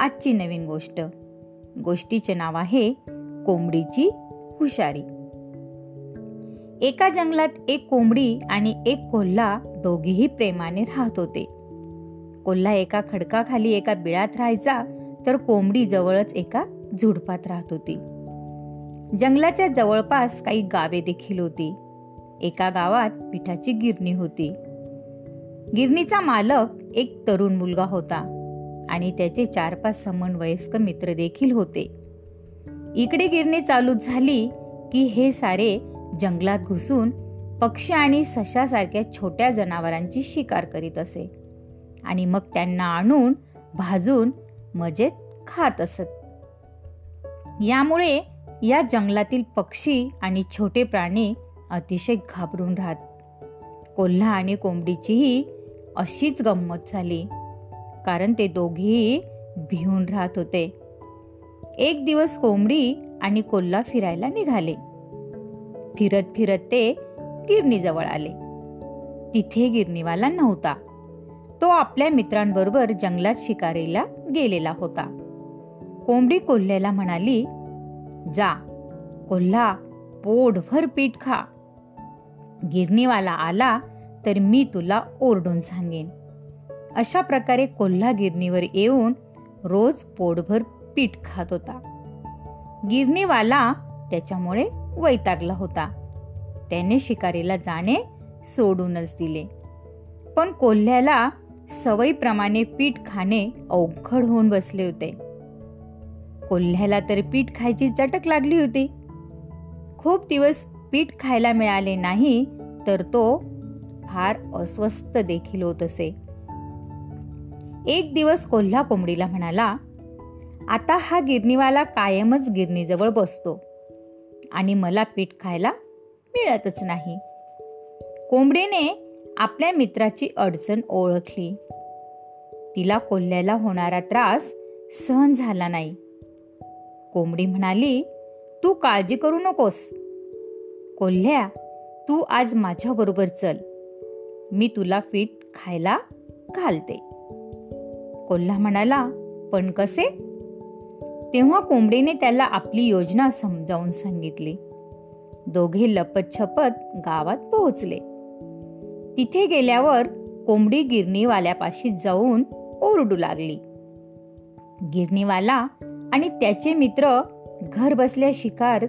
आजची नवीन गोष्ट. गोष्टीचे नाव आहे कोंबडीची हुशारी. एका जंगलात एक कोंबडी आणि एक कोल्हा दोघेही प्रेमाने राहत होते. कोल्हा एका खडकाखाली एका बिळात राहायचा तर कोंबडी जवळच एका झुडपात राहत होती. जंगलाच्या जवळपास काही गावे देखील होती. एका गावात पिठाची गिरणी होती. गिरणीचा मालक एक तरुण मुलगा होता. आणि त्याचे चार पाच समन्वयस्क मित्र देखील होते. इकडे गिरणी चालू झाली की हे सारे जंगलात घुसून पक्षी आणि सशासारख्या छोट्या जनावरांची शिकार करीत असे. आणि मग त्यांना आणून भाजून मजेत खात असत. यामुळे या जंगलातील पक्षी आणि छोटे प्राणी अतिशय घाबरून राहत. कोल्हा आणि कोंबडीचीही अशीच गंमत झाली. कारण ते दोघेही भिवून राहत होते. एक दिवस कोंबडी आणि कोल्हा फिरायला निघाले. फिरत फिरत ते गिरणीजवळ आले. तिथे गिरणीवाला नव्हता. तो आपल्या मित्रांबरोबर जंगलात शिकारीला गेलेला होता. कोंबडी कोल्ह्याला म्हणाली जा कोल्हा पोटभर पीठ खा. गिरणीवाला आला तर मी तुला ओरडून सांगेन. अशा प्रकारे कोल्हा गिरणीवर येऊन रोज पोटभर पीठ खात होता. गिरणीवाला त्याच्यामुळे वैतागला होता. त्याने शिकारीला जाणे सोडूनच दिले. पण कोल्ह्याला सवयीप्रमाणे पीठ खाणे अवघड होऊन बसले होते. कोल्ह्याला तर पीठ खायची चटक लागली होती. खूप दिवस पीठ खायला मिळाले नाही तर तो फार अस्वस्थ देखील होत असे. एक दिवस कोल्हा कोंबडीला म्हणाला आता हा गिरणीवाला कायमच गिरणीजवळ बसतो आणि मला पीठ खायला मिळतच नाही. कोंबडीने आपल्या मित्राची अडचण ओळखली. तिला कोल्ह्याला होणारा त्रास सहन झाला नाही. कोंबडी म्हणाली तू काळजी करू नकोस. कोल्ह्या तू आज माझ्याबरोबर चल. मी तुला पीठ खायला घालते. कोल्हा म्हणाला पण कसे? तेव्हा कोंबडीने त्याला आपली योजना समजावून सांगितली. दोघे लपत छपत गावात पोहोचले. तिथे गेल्यावर कोंबडी गिरणीवाल्यापाशी जाऊन ओरडू लागली. गिरणीवाला आणि त्याचे मित्र घर बसल्या शिकार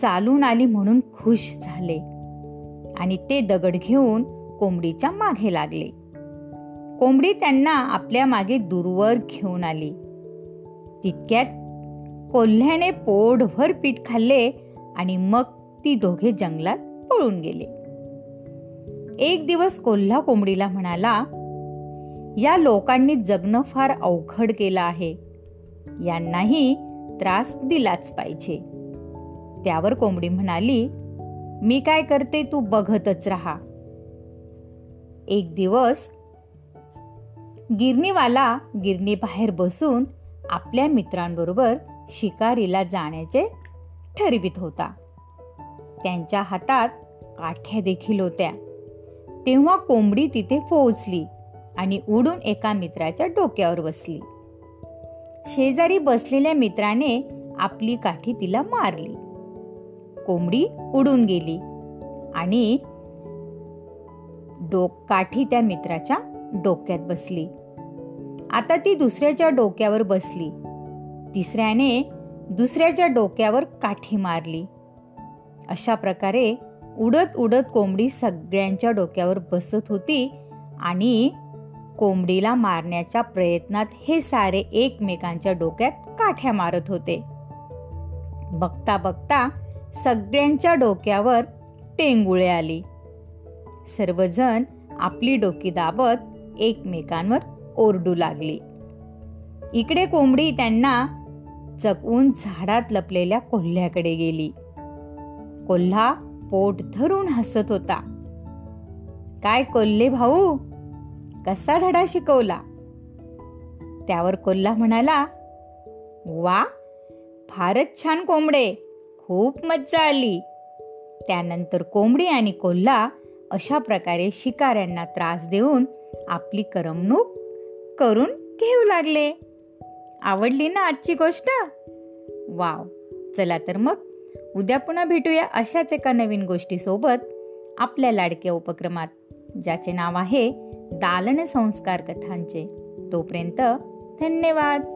चालून आली म्हणून खुश झाले आणि ते दगड घेऊन कोंबडीच्या मागे लागले. कोंबडी त्यांना आपल्या मागे दूरवर घेऊन आली. तितक्यात कोल्ह्याने पोटभर पीठ खाल्ले आणि मग ती दोघे जंगलात पळून गेले. एक दिवस कोल्हा कोंबडीला म्हणाला या लोकांनी जगणं फार अवघड केलं आहे. यांनाही त्रास दिलाच पाहिजे. त्यावर कोंबडी म्हणाली मी काय करते तू बघतच राहा. एक दिवस गिरणीवाला गिरणी बाहेर बसून आपल्या मित्रांबरोबर शिकारीला जाण्याचे ठरवित होता. त्यांच्या हातात काठ्या देखील होत्या. तेव्हा कोंबडी तिथे पोहोचली आणि उडून एका मित्राच्या डोक्यावर बसली. शेजारी बसलेल्या मित्राने आपली काठी तिला मारली. कोंबडी उडून गेली आणि डोक काठी त्या मित्राच्या डोक्यात बसली. आता ती दुसऱ्याच्या डोक्यावर बसली. तिसऱ्याने दुसऱ्याच्या डोक्यावर काठी मारली. अशा प्रकारे उडत उडत कोंबडी सगळ्यांच्या डोक्यावर बसत होती आणि कोंबडीला मारण्याच्या प्रयत्नात हे सारे एकमेकांच्या डोक्यात काठ्या मारत होते. बघता बघता सगळ्यांच्या डोक्यावर टेंगुळे आली. सर्वजण आपली डोकी दाबत एकमेकांवर ओरडू लागली. इकडे कोंबडी त्यांना चकवून झाडात लपलेल्या कोल्ह्याकडे गेली. कोल्हा पोट धरून हसत होता. काय कोल्हे भाऊ कसा धडा शिकवला? त्यावर कोल्हा म्हणाला वा फारच छान कोंबडे खूप मज्जा आली. त्यानंतर कोंबडी आणि कोल्हा अशा प्रकारे शिकाऱ्यांना त्रास देऊन आपली करमणूक करून घेऊ लागले. आवडली ना आजची गोष्ट? वाव चला तर मग उद्या पुन्हा भेटूया अशाच एका नवीन गोष्टीसोबत आपल्या लाडक्या उपक्रमात ज्याचे नाव आहे दालन संस्कार कथांचे. तोपर्यंत धन्यवाद.